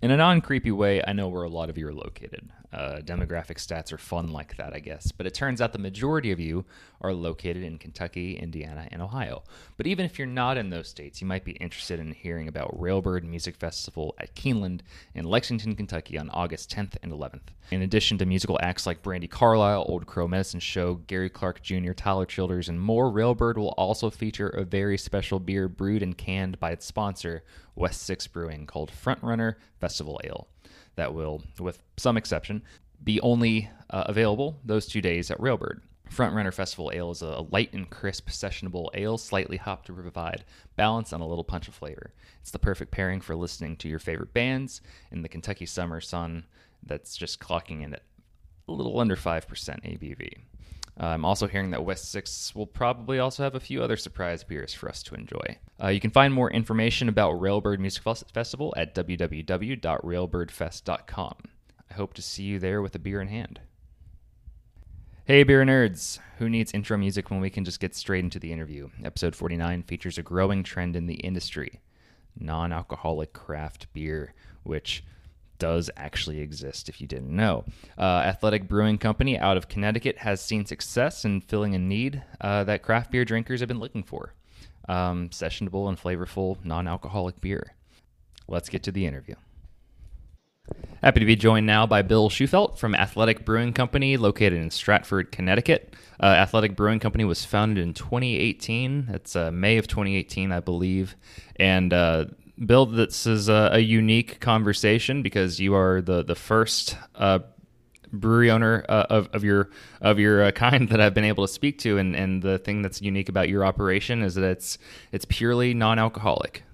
In a non creepy way, I know where a lot of you are located. Uh, demographic stats are fun like that, I guess. But it turns out the majority of you are located in Kentucky, Indiana, and Ohio. But even if you're not in those states, you might be interested in hearing about Railbird Music Festival at Keeneland in Lexington, Kentucky on August 10th and 11th. In addition to musical acts like Brandi Carlile, Old Crow Medicine Show, Gary Clark Jr., Tyler Childers, and more, Railbird will also feature a very special beer brewed and canned by its sponsor, West Six Brewing, called Frontrunner Festival Ale that will, with some exception, be only uh, available those two days at Railbird. Frontrunner Festival Ale is a light and crisp sessionable ale, slightly hopped to provide balance and a little punch of flavor. It's the perfect pairing for listening to your favorite bands in the Kentucky summer sun that's just clocking in at a little under 5% ABV. Uh, I'm also hearing that West 6 will probably also have a few other surprise beers for us to enjoy. Uh, you can find more information about Railbird Music Festival at www.railbirdfest.com. I hope to see you there with a beer in hand. Hey, beer nerds! Who needs intro music when we can just get straight into the interview? Episode 49 features a growing trend in the industry non alcoholic craft beer, which does actually exist if you didn't know. Uh, Athletic Brewing Company out of Connecticut has seen success in filling a need uh, that craft beer drinkers have been looking for um, sessionable and flavorful non alcoholic beer. Let's get to the interview. Happy to be joined now by Bill Shufelt from Athletic Brewing Company, located in Stratford, Connecticut. Uh, Athletic Brewing Company was founded in 2018. It's uh, May of 2018, I believe. And uh, Bill, this is a, a, unique conversation because you are the the first uh, brewery owner uh, of, of your of your uh, kind that I've been able to speak to, and, and the thing that's unique about your operation is that it's it's purely non-alcoholic.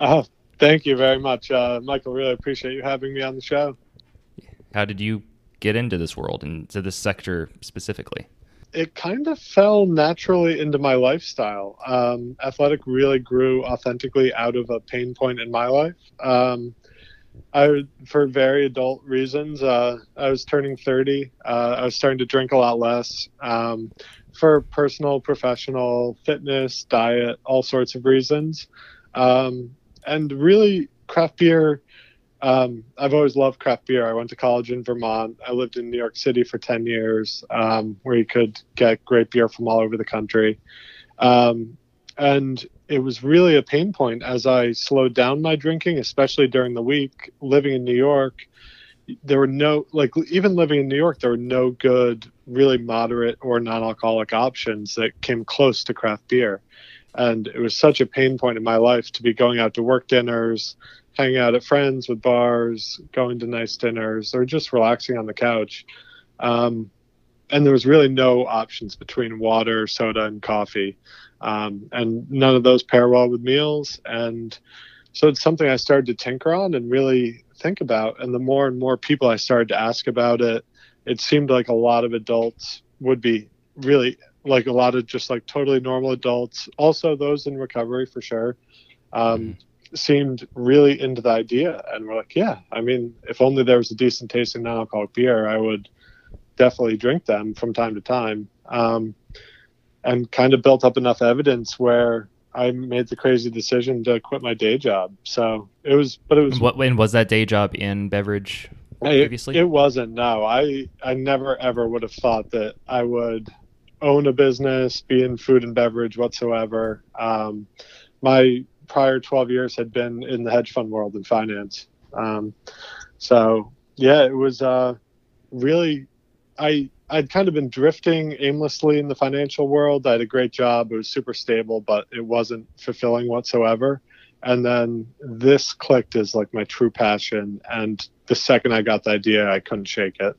Oh, thank you very much, uh, Michael. Really appreciate you having me on the show. How did you get into this world and to this sector specifically? It kind of fell naturally into my lifestyle. Um, athletic really grew authentically out of a pain point in my life. Um, I, for very adult reasons, uh, I was turning 30. Uh, I was starting to drink a lot less um, for personal, professional, fitness, diet, all sorts of reasons. Um, and really, craft beer um, I've always loved craft beer. I went to college in Vermont. I lived in New York City for 10 years, um, where you could get great beer from all over the country. Um, and it was really a pain point as I slowed down my drinking, especially during the week. Living in New York, there were no, like, even living in New York, there were no good, really moderate or non alcoholic options that came close to craft beer. And it was such a pain point in my life to be going out to work dinners hanging out at friends with bars, going to nice dinners, or just relaxing on the couch. Um, and there was really no options between water, soda, and coffee. Um, and none of those pair well with meals. And so it's something I started to tinker on and really think about. And the more and more people I started to ask about it, it seemed like a lot of adults would be really like a lot of just like totally normal adults, also those in recovery for sure. Um, mm-hmm seemed really into the idea, and we're like, yeah, I mean, if only there was a decent tasting non-alcoholic beer, I would definitely drink them from time to time. Um, and kind of built up enough evidence where I made the crazy decision to quit my day job. So it was, but it was. What when was that day job in beverage previously? It, it wasn't. No, I I never ever would have thought that I would own a business, be in food and beverage whatsoever. Um, my prior 12 years had been in the hedge fund world and finance. Um, so yeah, it was uh, really I I'd kind of been drifting aimlessly in the financial world. I had a great job; it was super stable, but it wasn't fulfilling whatsoever. And then this clicked as like my true passion. And the second I got the idea, I couldn't shake it.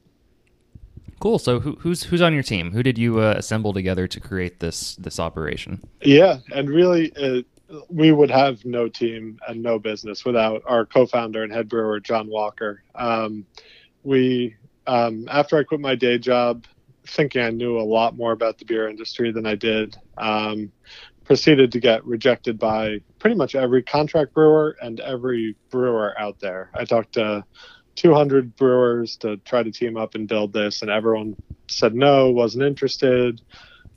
Cool. So who, who's who's on your team? Who did you uh, assemble together to create this this operation? Yeah, and really, it, we would have no team and no business without our co-founder and head brewer John Walker. Um, we um, after I quit my day job, thinking I knew a lot more about the beer industry than I did, um, proceeded to get rejected by pretty much every contract brewer and every brewer out there. I talked to 200 brewers to try to team up and build this, and everyone said no, wasn't interested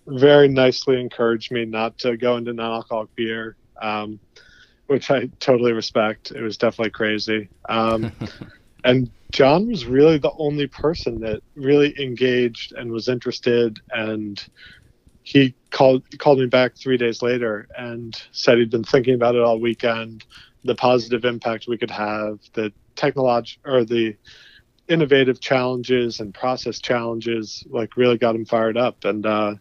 very nicely encouraged me not to go into non-alcoholic beer. Um, which I totally respect. It was definitely crazy. Um, and John was really the only person that really engaged and was interested. And he called called me back three days later and said he'd been thinking about it all weekend, the positive impact we could have, the technology or the innovative challenges and process challenges like really got him fired up and uh,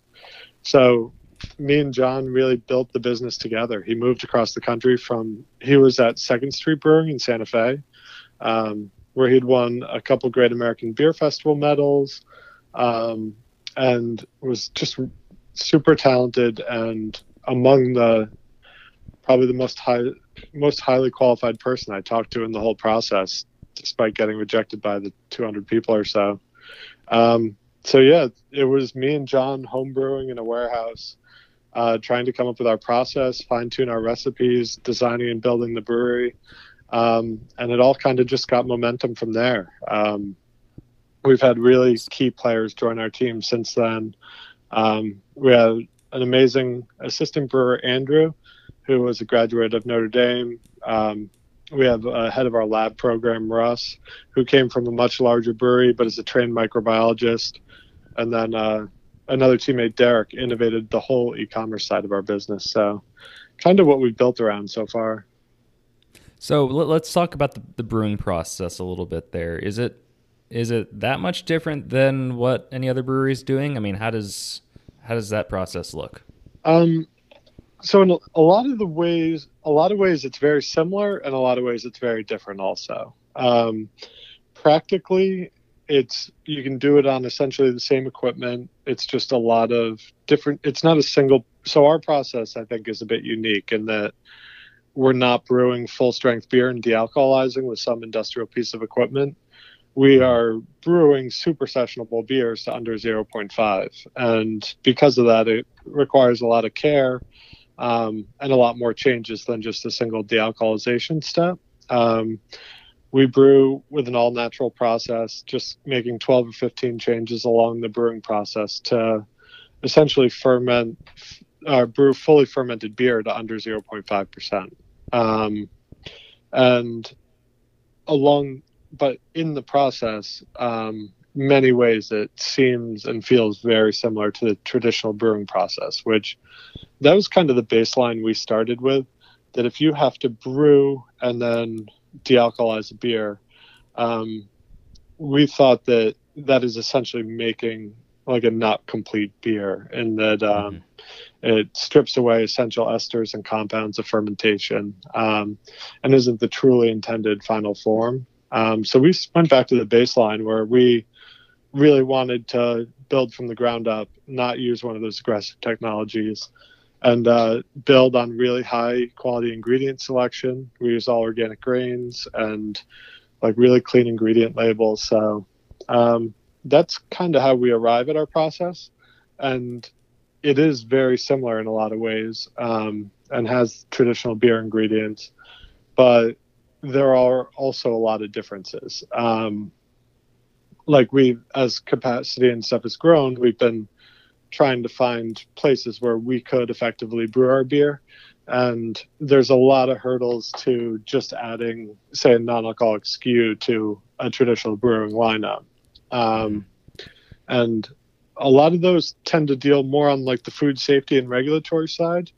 so me and john really built the business together he moved across the country from he was at second street brewing in santa fe um, where he'd won a couple great american beer festival medals um, and was just super talented and among the probably the most high most highly qualified person i talked to in the whole process despite getting rejected by the 200 people or so. Um, so yeah, it was me and John homebrewing in a warehouse, uh, trying to come up with our process, fine tune our recipes, designing and building the brewery, um, and it all kind of just got momentum from there. Um, we've had really key players join our team since then. Um, we had an amazing assistant brewer, Andrew, who was a graduate of Notre Dame. Um, we have a head of our lab program, Russ, who came from a much larger brewery but is a trained microbiologist. And then uh, another teammate, Derek, innovated the whole e commerce side of our business. So, kind of what we've built around so far. So let's talk about the, the brewing process a little bit. There is it is it that much different than what any other brewery is doing? I mean, how does how does that process look? Um, so in a lot of the ways a lot of ways it's very similar and a lot of ways it's very different also. Um, practically it's you can do it on essentially the same equipment. It's just a lot of different it's not a single so our process i think is a bit unique in that we're not brewing full strength beer and dealcoholizing with some industrial piece of equipment. We are brewing super sessionable beers to under 0.5 and because of that it requires a lot of care um, and a lot more changes than just a single dealcoholization step. Um, we brew with an all natural process, just making 12 or 15 changes along the brewing process to essentially ferment, uh, brew fully fermented beer to under 0.5%. Um, and along, but in the process, um, many ways it seems and feels very similar to the traditional brewing process, which that was kind of the baseline we started with. That if you have to brew and then dealcoholize a beer, um, we thought that that is essentially making like a not complete beer, and that um, mm-hmm. it strips away essential esters and compounds of fermentation, um, and isn't the truly intended final form. Um, so we went back to the baseline where we really wanted to build from the ground up, not use one of those aggressive technologies, and uh, build on really high quality ingredient selection. We use all organic grains and like really clean ingredient labels. So um, that's kind of how we arrive at our process, and it is very similar in a lot of ways um, and has traditional beer ingredients, but there are also a lot of differences. Um, like we, as capacity and stuff has grown, we've been trying to find places where we could effectively brew our beer. And there's a lot of hurdles to just adding, say, a non alcoholic SKU to a traditional brewing lineup. Um, and a lot of those tend to deal more on like the food safety and regulatory side.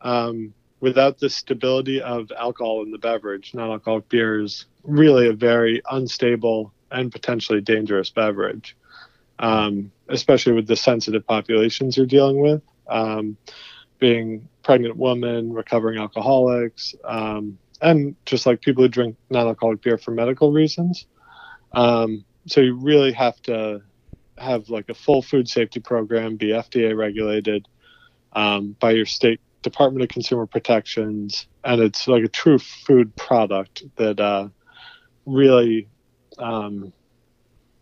Um, without the stability of alcohol in the beverage, non alcoholic beer is really a very unstable and potentially dangerous beverage um, especially with the sensitive populations you're dealing with, um, being pregnant women, recovering alcoholics, um, and just like people who drink non-alcoholic beer for medical reasons. Um, so you really have to have like a full food safety program, be FDA regulated um, by your state Department of Consumer Protections, and it's like a true food product that uh, really um,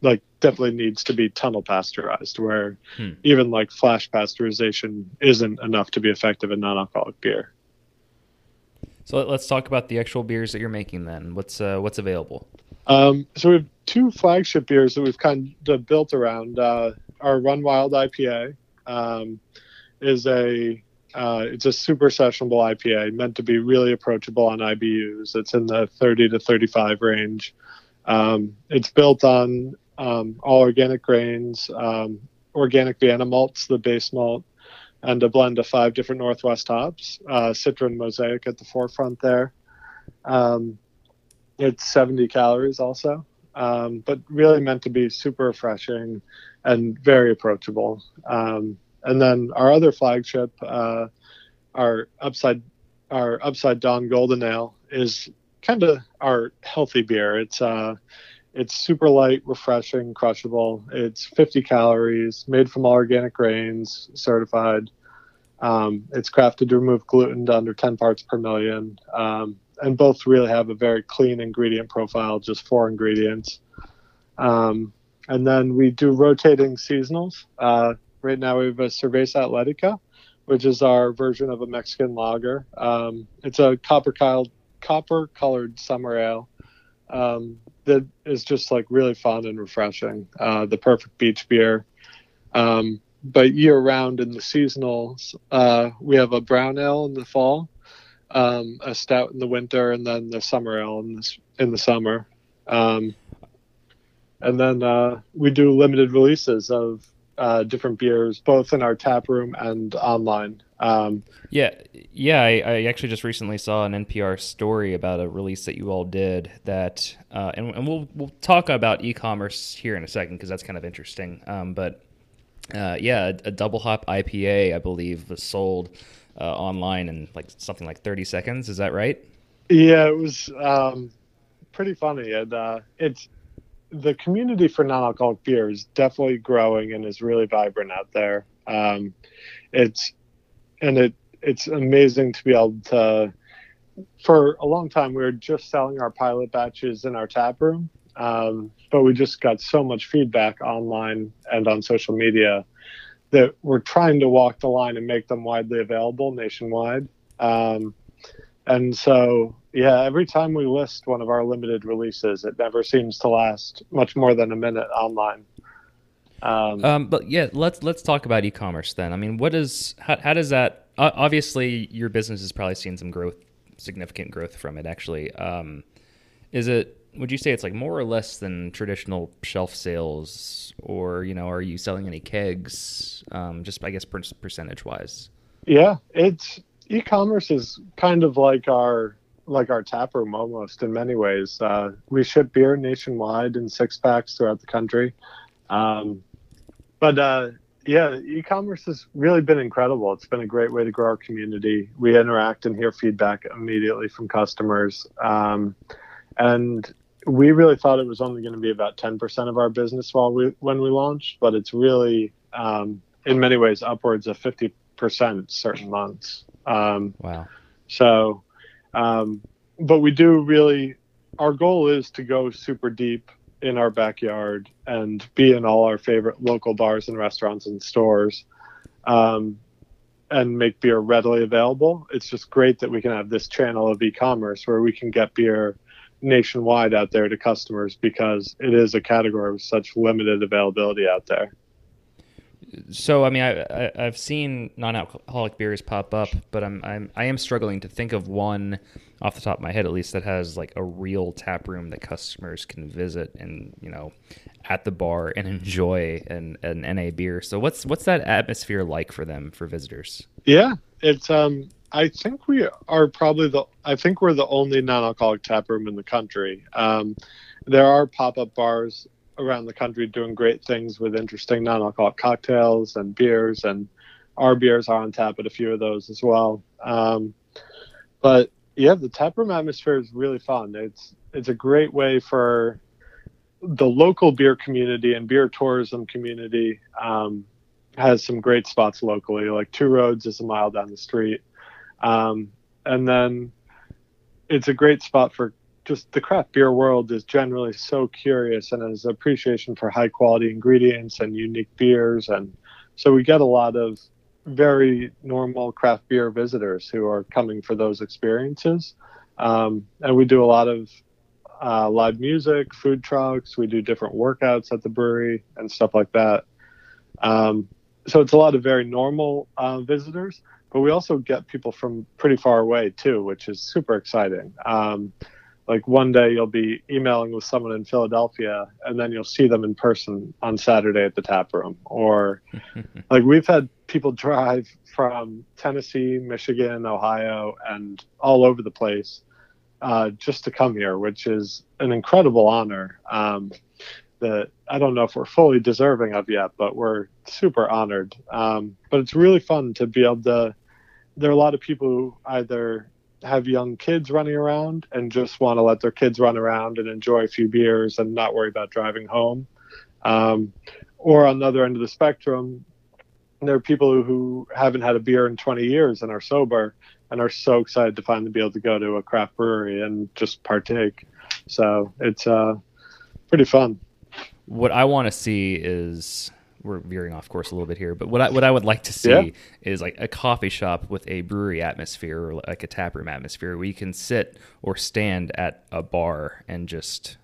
like definitely needs to be tunnel pasteurized where hmm. even like flash pasteurization isn't enough to be effective in non-alcoholic beer so let's talk about the actual beers that you're making then what's uh, what's available um, so we have two flagship beers that we've kind of built around uh, our run wild ipa um, is a Uh, it's a super sessionable IPA, meant to be really approachable on IBUs. It's in the 30 to 35 range. Um, it's built on um, all organic grains, um, organic Vienna malts, the base malt, and a blend of five different Northwest hops. Uh, Citra Mosaic at the forefront there. Um, it's 70 calories also, um, but really meant to be super refreshing and very approachable. Um, and then our other flagship, uh, our upside, our upside down golden ale is kind of our healthy beer. It's uh, it's super light, refreshing, crushable. It's 50 calories, made from all organic grains, certified. Um, it's crafted to remove gluten to under 10 parts per million. Um, and both really have a very clean ingredient profile, just four ingredients. Um, and then we do rotating seasonals. Uh, right now we have a Cerveza Atletica, which is our version of a Mexican lager. Um, it's a copper colored copper colored summer ale um, that is just like really fun and refreshing. Uh, the perfect beach beer. Um, but year round in the seasonals, uh, we have a brown ale in the fall, um, a stout in the winter, and then the summer ale in the, in the summer. Um, and then uh, we do limited releases of uh, different beers, both in our tap room and online. Um, yeah, yeah. I, I, actually just recently saw an NPR story about a release that you all did. That, uh, and, and, we'll we'll talk about e-commerce here in a second because that's kind of interesting. Um, but uh, yeah, a, a, double hop IPA, I believe, was sold uh, online in like something like 30 seconds. Is that right? Yeah, it was um, pretty funny, and uh, it's the community for non-alcoholic beer is definitely growing and is really vibrant out there. Um, it's and it it's amazing to be able to. For a long time, we were just selling our pilot batches in our tap room, um, but we just got so much feedback online and on social media that we're trying to walk the line and make them widely available nationwide. Um, and so yeah, every time we list one of our limited releases, it never seems to last much more than a minute online. Um, um, but yeah, let's let's talk about e-commerce then. I mean, what is how, how does that? Obviously, your business has probably seen some growth, significant growth from it. Actually, um, is it? Would you say it's like more or less than traditional shelf sales, or you know, are you selling any kegs? Um, just I guess percentage wise. Yeah, it's e-commerce is kind of like our like our tap room almost in many ways. Uh, we ship beer nationwide in six packs throughout the country. Um, but uh, yeah, e-commerce has really been incredible. It's been a great way to grow our community. We interact and hear feedback immediately from customers. Um, and we really thought it was only going to be about 10% of our business while we, when we launched, but it's really, um, in many ways, upwards of 50% certain months. Um, wow. So um, but we do really, our goal is to go super deep in our backyard and be in all our favorite local bars and restaurants and stores um, and make beer readily available. It's just great that we can have this channel of e commerce where we can get beer nationwide out there to customers because it is a category with such limited availability out there so I mean, I, I have seen non-alcoholic beers pop up, but I'm I'm I am struggling to think of one off the top of my head, at least, that has like a real tap room that customers can visit and you know at the bar and enjoy an an NA beer. So what's what's that atmosphere like for them for visitors? Yeah, it's um I think we are probably the I think we're the only non-alcoholic tap room in the country. Um, there are pop-up bars around the country doing great things with interesting non-alcoholic cocktails and beers, and our beers are on tap at a few of those as well. Um, but yeah, the taproom atmosphere is really fun. It's it's a great way for the local beer community and beer tourism community um, has some great spots locally. Like Two Roads is a mile down the street, um, and then it's a great spot for just the craft beer world is generally so curious and has appreciation for high quality ingredients and unique beers. And so we get a lot of very normal craft beer visitors who are coming for those experiences. Um, and we do a lot of uh, live music food trucks. We do different workouts at the brewery and stuff like that. Um, so it's a lot of very normal uh, visitors but we also get people from pretty far away too, which is super exciting. Um, like one day you'll be emailing with someone in Philadelphia and then you'll see them in person on Saturday at the tap room. Or like we've had people drive from Tennessee, Michigan, Ohio, and all over the place uh, just to come here, which is an incredible honor um, that I don't know if we're fully deserving of yet, but we're super honored. Um, but it's really fun to be able to. There are a lot of people who either have young kids running around and just want to let their kids run around and enjoy a few beers and not worry about driving home. Um, or on the other end of the spectrum, there are people who, haven't had a beer in 20 years and are sober and are so excited to finally be able to go to a craft brewery and just partake. So it's uh, pretty fun. What I want to see is we're veering off course a little bit here, but what I, what I would like to see yeah. is like a coffee shop with a brewery atmosphere or like a tap room atmosphere where you can sit or stand at a bar and just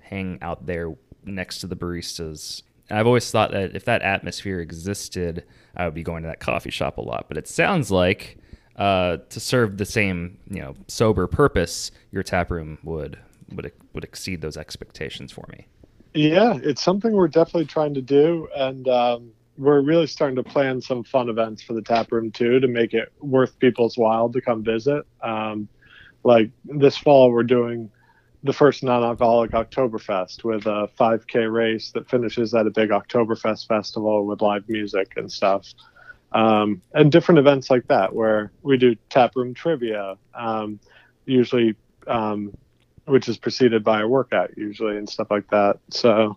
hang out there next to the baristas. And I've always thought that if that atmosphere existed, I would be going to that coffee shop a lot. But it sounds like uh, to serve the same you know sober purpose, your tap room would would would exceed those expectations for me. Yeah, it's something we're definitely trying to do, and um, we're really starting to plan some fun events for the tap room too to make it worth people's while to come visit. Um, like this fall, we're doing the first non-alcoholic Oktoberfest with a 5K race that finishes at a big Oktoberfest festival with live music and stuff, um, and different events like that where we do tap room trivia, um, usually um, which is preceded by a workout usually and stuff like that. So,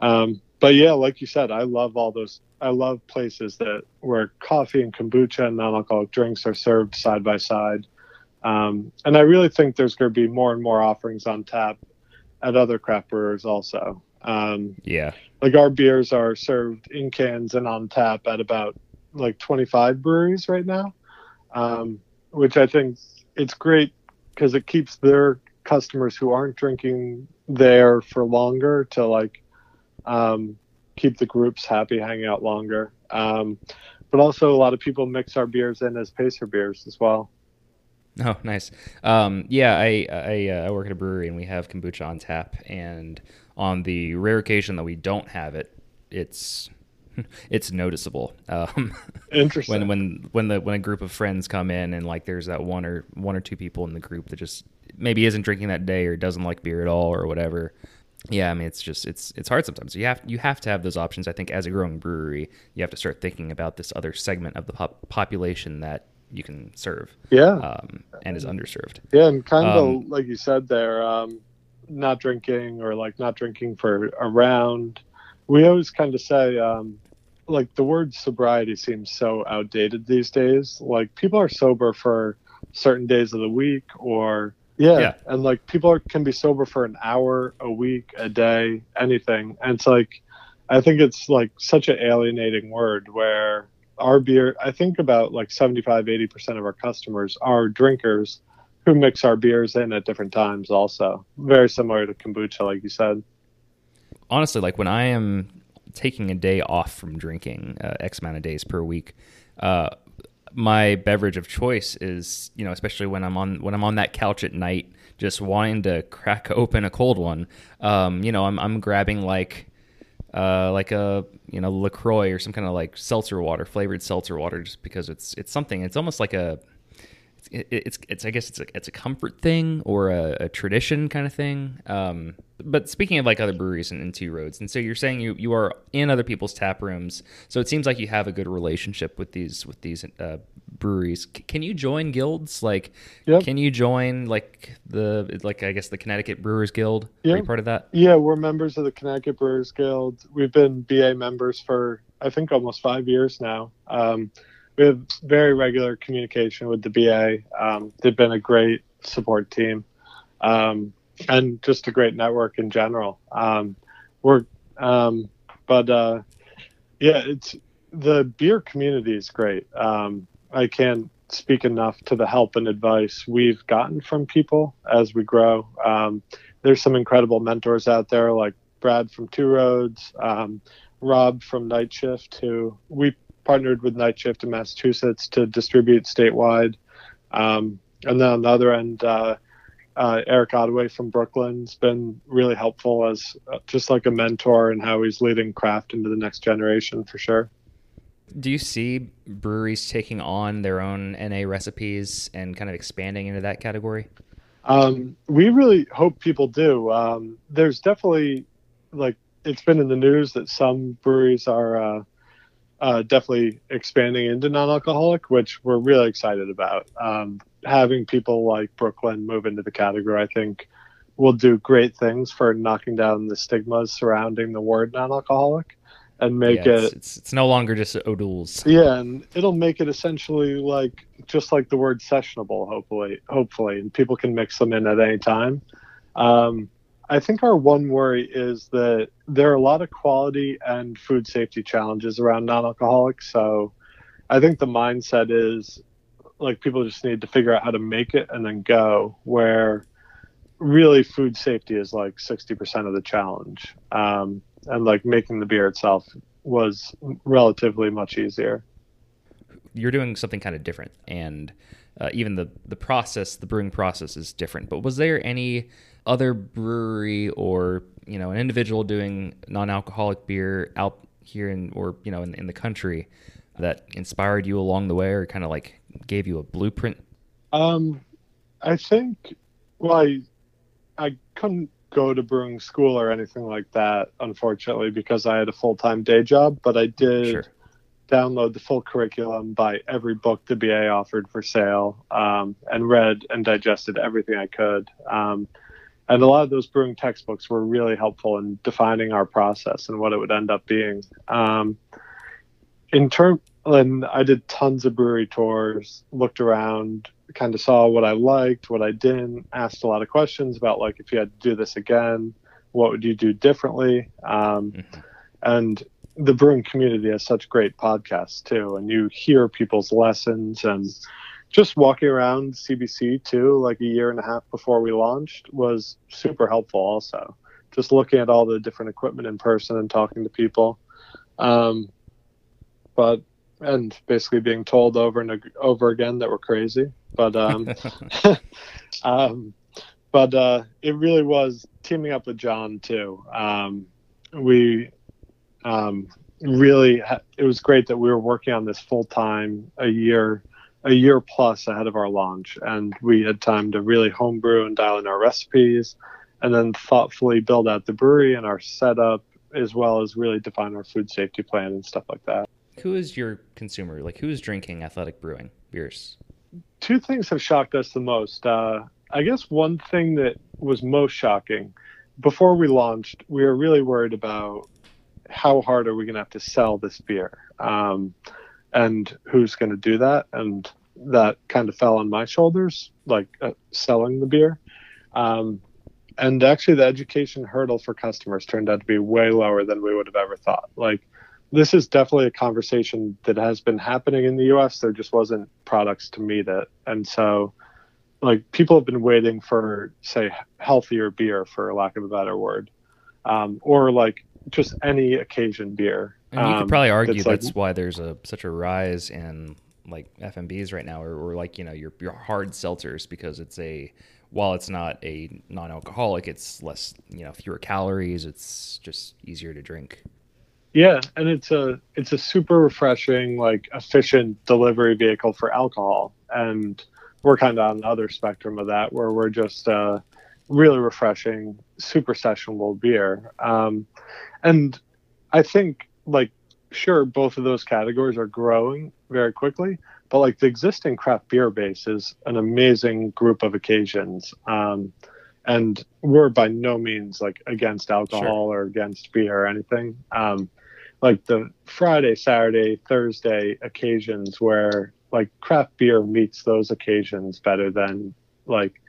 um, but yeah, like you said, I love all those. I love places that where coffee and kombucha and non-alcoholic drinks are served side by side. Um, and I really think there's going to be more and more offerings on tap at other craft brewers also. Um, yeah, like our beers are served in cans and on tap at about like 25 breweries right now, um, which I think it's great because it keeps their customers who aren't drinking there for longer to like um, keep the groups happy, hanging out longer. Um, but also, a lot of people mix our beers in as pacer beers as well. Oh, nice. Um, yeah, I I, uh, I, work at a brewery and we have kombucha on tap. And on the rare occasion that we don't have it, it's it's noticeable. Um, Interesting. when when when the when a group of friends come in and like there's that one or one or two people in the group that just maybe isn't drinking that day or doesn't like beer at all or whatever. Yeah, I mean it's just it's it's hard sometimes. You have you have to have those options. I think as a growing brewery, you have to start thinking about this other segment of the pop- population that you can serve. Yeah, um, and is underserved. Yeah, and kind of um, like you said there, um, not drinking or like not drinking for around. We always kind of say, um, like the word sobriety seems so outdated these days. Like people are sober for certain days of the week or yeah, yeah. and like people are, can be sober for an hour, a week, a day, anything. And it's like, I think it's like such an alienating word where our beer, I think about like 75, 80% of our customers are drinkers who mix our beers in at different times also. Very similar to kombucha, like you said. Honestly, like when I am taking a day off from drinking, uh, X amount of days per week, uh, my beverage of choice is you know especially when I'm on when I'm on that couch at night just wanting to crack open a cold one. Um, you know I'm I'm grabbing like uh, like a you know Lacroix or some kind of like seltzer water flavored seltzer water just because it's it's something it's almost like a it's it's, it's I guess it's a it's a comfort thing or a, a tradition kind of thing. Um, but speaking of like other breweries and, and Two Roads, and so you're saying you you are in other people's tap rooms, so it seems like you have a good relationship with these with these uh, breweries. C- can you join guilds? Like, yep. can you join like the like I guess the Connecticut Brewers Guild? Yep. Are part of that? Yeah, we're members of the Connecticut Brewers Guild. We've been BA members for I think almost five years now. Um, we have very regular communication with the BA. Um, they've been a great support team um, and just a great network in general. Um, we're, um, but uh, yeah, it's the beer community is great. Um, I can't speak enough to the help and advice we've gotten from people as we grow. Um, there's some incredible mentors out there like Brad from Two Roads, Rob from Night Shift, who we partnered with Night Shift in Massachusetts to distribute statewide. Um, and then on the other end, uh, uh, Eric Ottaway from Brooklyn's been really helpful as uh, just like a mentor and how he's leading craft into the next generation for sure. Do you see breweries taking on their own NA recipes and kind of expanding into that category? Um, we really hope people do. Um, there's definitely like it's been in the news that some breweries are uh, definitely expanding into non-alcoholic, which we're really excited about. Um, having people like Brooklyn move into the category, I think, will do great things for knocking down the stigmas surrounding the word non-alcoholic and make yeah, it it's, it's, no longer just O'Doul's. Yeah, and it'll make it essentially like just like the word sessionable, hopefully, hopefully, and people can mix them in at any time. Um, I think our one worry is that there are a lot of quality and food safety challenges around non-alcoholic. So, I think the mindset is like people just need to figure out how to make it and then go. Where really food safety is like 60% of the challenge. Um, and like making the beer itself was relatively much easier. You're doing something kind of different, and uh, even the the process, the brewing process, is different. But was there any other brewery or you know an individual doing non-alcoholic beer out here in or you know in, in the country that inspired you along the way, or kind of like gave you a blueprint? Um, I think. Well, I I couldn't go to brewing school or anything like that, unfortunately, because I had a full time day job. But I did sure. Download the full curriculum, buy every book the BA offered for sale, um, and read and digested everything I could. Um, and a lot of those brewing textbooks were really helpful in defining our process and what it would end up being. Um, in term, and I did tons of brewery tours, looked around, kind of saw what I liked, what I didn't, asked a lot of questions about like if you had to do this again, what would you do differently? Um, mm-hmm. And the brewing community has such great podcasts too, and you hear people's lessons and just walking around CBC too, like a year and a half before we launched, was super helpful. Also, just looking at all the different equipment in person and talking to people. Um, but and basically being told over and over again that we're crazy. But um, um, but uh, it really was teaming up with John too. Um, we um, really ha- it was great that we were working on this full time a year a year plus ahead of our launch, and we had time to really homebrew and dial in our recipes, and then thoughtfully build out the brewery and our setup, as well as really define our food safety plan and stuff like that who is your consumer? Like, who is drinking athletic brewing beers? Two things have shocked us the most. Uh, I guess one thing that was most shocking before we launched, we were really worried about how hard are we going to have to sell this beer um, and who's going to do that. And that kind of fell on my shoulders, like uh, selling the beer. Um, and actually, the education hurdle for customers turned out to be way lower than we would have ever thought. Like, this is definitely a conversation that has been happening in the US. There just wasn't products to meet it. And so, like, people have been waiting for, say, healthier beer, for lack of a better word, um, or like just any occasion beer. And you could um, probably argue that's, that's like, why there's a such a rise in like FMBs right now, or, or like you know your your hard seltzers because it's a while it's not a non-alcoholic, it's less you know fewer calories. It's just easier to drink. Yeah, and it's a it's a super refreshing, like efficient delivery vehicle for alcohol, and we're kind of on the other spectrum of that, where we're just uh, really refreshing, super sessionable beer. Um, and I think, like, sure, both of those categories are growing very quickly, but like the existing craft beer base is an amazing group of occasions. Um, and we're by no means like against alcohol sure. or against beer or anything. Um, like the Friday, Saturday, Thursday occasions where like craft beer meets those occasions better than like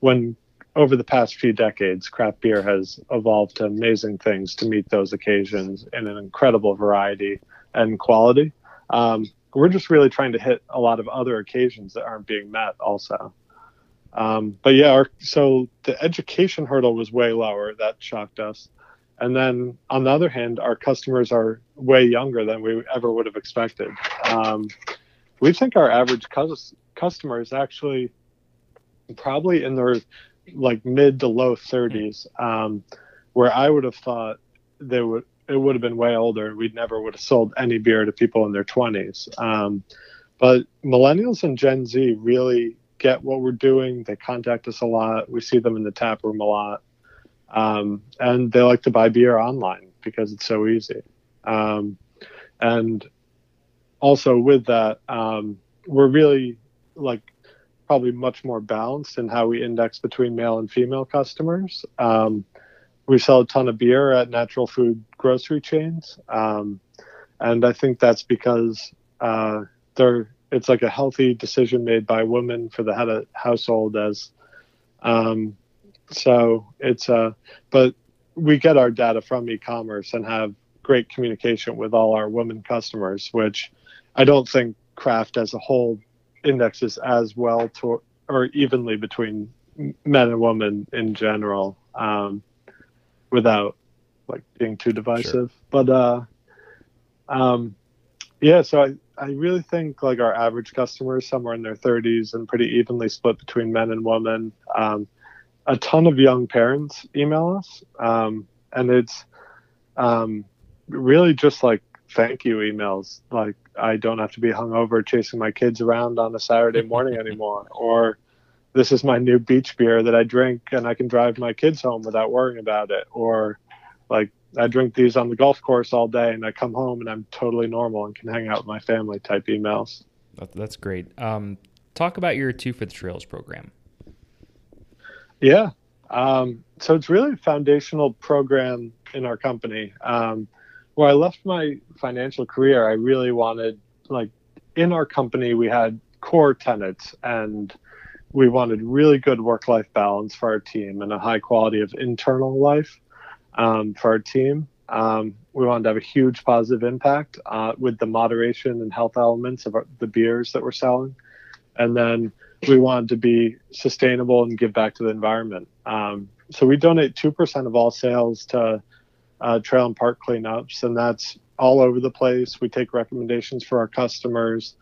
when over the past few decades craft beer has evolved to amazing things to meet those occasions in an incredible variety and quality. Um, we're just really trying to hit a lot of other occasions that aren't being met also. Um, but yeah, our, so the education hurdle was way lower. That shocked us. and then on the other hand, our customers are way younger than we ever would have expected. Um, we think our average cus- customer is actually probably in their like mid to low 30s, um, where I would have thought they would it would have been way older. We never would have sold any beer to people in their 20s. Um, but millennials and Gen Z really get what we're doing. They contact us a lot. We see them in the tap room a lot. Um, and they like to buy beer online because it's so easy. Um, and also with that, um, we're really like probably much more balanced in how we index between male and female customers. Um, we sell a ton of beer at natural food grocery chains, um, and I think that's because uh, they're it's like a healthy decision made by women for the head of household as um, so it's uh but we get our data from e-commerce and have great communication with all our women customers which i don't think craft as a whole indexes as well to or evenly between men and women in general um, without like being too divisive sure. but uh um yeah so i I really think like our average customer is somewhere in their 30s and pretty evenly split between men and women. Um, a ton of young parents email us, um, and it's um, really just like thank you emails. Like I don't have to be hungover chasing my kids around on a Saturday morning anymore, or this is my new beach beer that I drink and I can drive my kids home without worrying about it, or like I drink these on the golf course all day, and I come home and I'm totally normal and can hang out with my family. Type emails. That's great. Um, talk about your Two for the Trails program. Yeah, um, so it's really a foundational program in our company. Um, where I left my financial career, I really wanted like in our company we had core tenets and we wanted really good work-life balance for our team and a high quality of internal life um, for our team. Um, we wanted to have a huge positive impact uh, with the moderation and health elements of our, the beers that we're selling. And then we wanted to be sustainable and give back to the environment. Um, so we donate 2% of all sales to uh, trail and park cleanups, and that's all over the place. We take recommendations for our customers.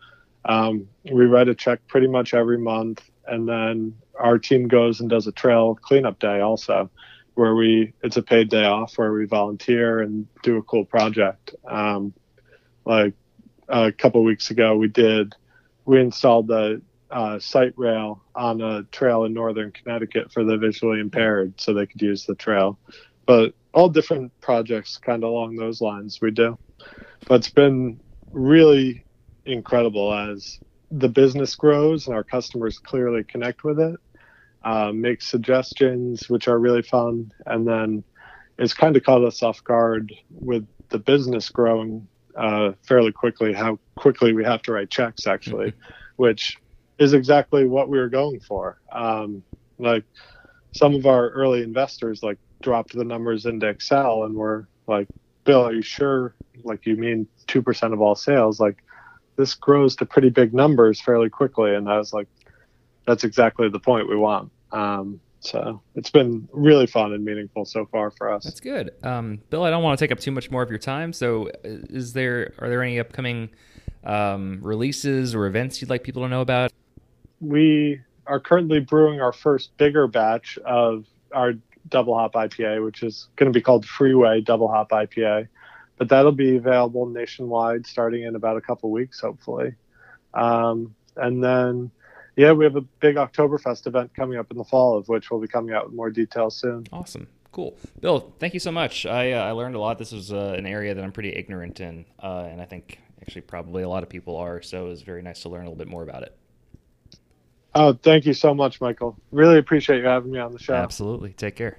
Um, we write a check pretty much every month, and then our team goes and does a trail cleanup day also where we it's a paid day off where we volunteer and do a cool project. Um, like a couple weeks ago, we did we installed the uh, sight rail on a trail in northern Connecticut for the visually impaired, so they could use the trail. But all different projects, kind of along those lines, we do. But it's been really incredible as the business grows and our customers clearly connect with it uh, make suggestions, which are really fun. And then it's kind of caught us off guard with the business growing uh, fairly quickly, how quickly we have to write checks, actually, which is exactly what we were going for. Um, like some of our early investors, like dropped the numbers into Excel and were like, Bill, are you sure? Like, you mean 2% of all sales? Like, this grows to pretty big numbers fairly quickly. And I was like, that's exactly the point we want. Um, so it's been really fun and meaningful so far for us. That's good. Um, Bill, I don't want to take up too much more of your time. So, uh, is there are there any upcoming um, releases or events you'd like people to know about? We are currently brewing our first bigger batch of our double hop IPA, which is going to be called Freeway Double Hop IPA. But that'll be available nationwide starting in about a couple weeks, hopefully. Um, and then yeah, we have a big Oktoberfest event coming up in the fall, of which we'll be coming out with more details soon. Awesome. Cool. Bill, thank you so much. I, uh, I learned a lot. This is uh, an area that I'm pretty ignorant in, uh, and I think actually probably a lot of people are, so it was very nice to learn a little bit more about it. Oh, thank you so much, Michael. Really appreciate you having me on the show. Absolutely. Take care.